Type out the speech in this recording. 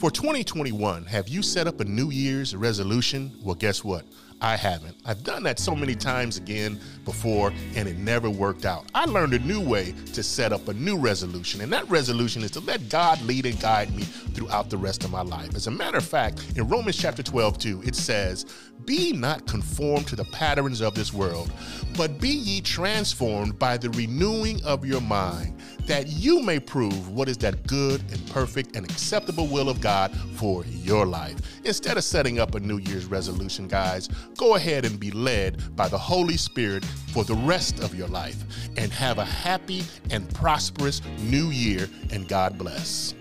For 2021, have you set up a New Year's resolution? Well, guess what? I haven't. I've done that so many times again before, and it never worked out. I learned a new way to set up a new resolution, and that resolution is to let God lead and guide me throughout the rest of my life. As a matter of fact, in Romans chapter 12, 2, it says, Be not conformed to the patterns of this world, but be ye transformed by the renewing of your mind, that you may prove what is that good and perfect and acceptable will of God for your life. Instead of setting up a New Year's resolution, guys, go ahead and be led by the Holy Spirit for the rest of your life and have a happy and prosperous new year, and God bless.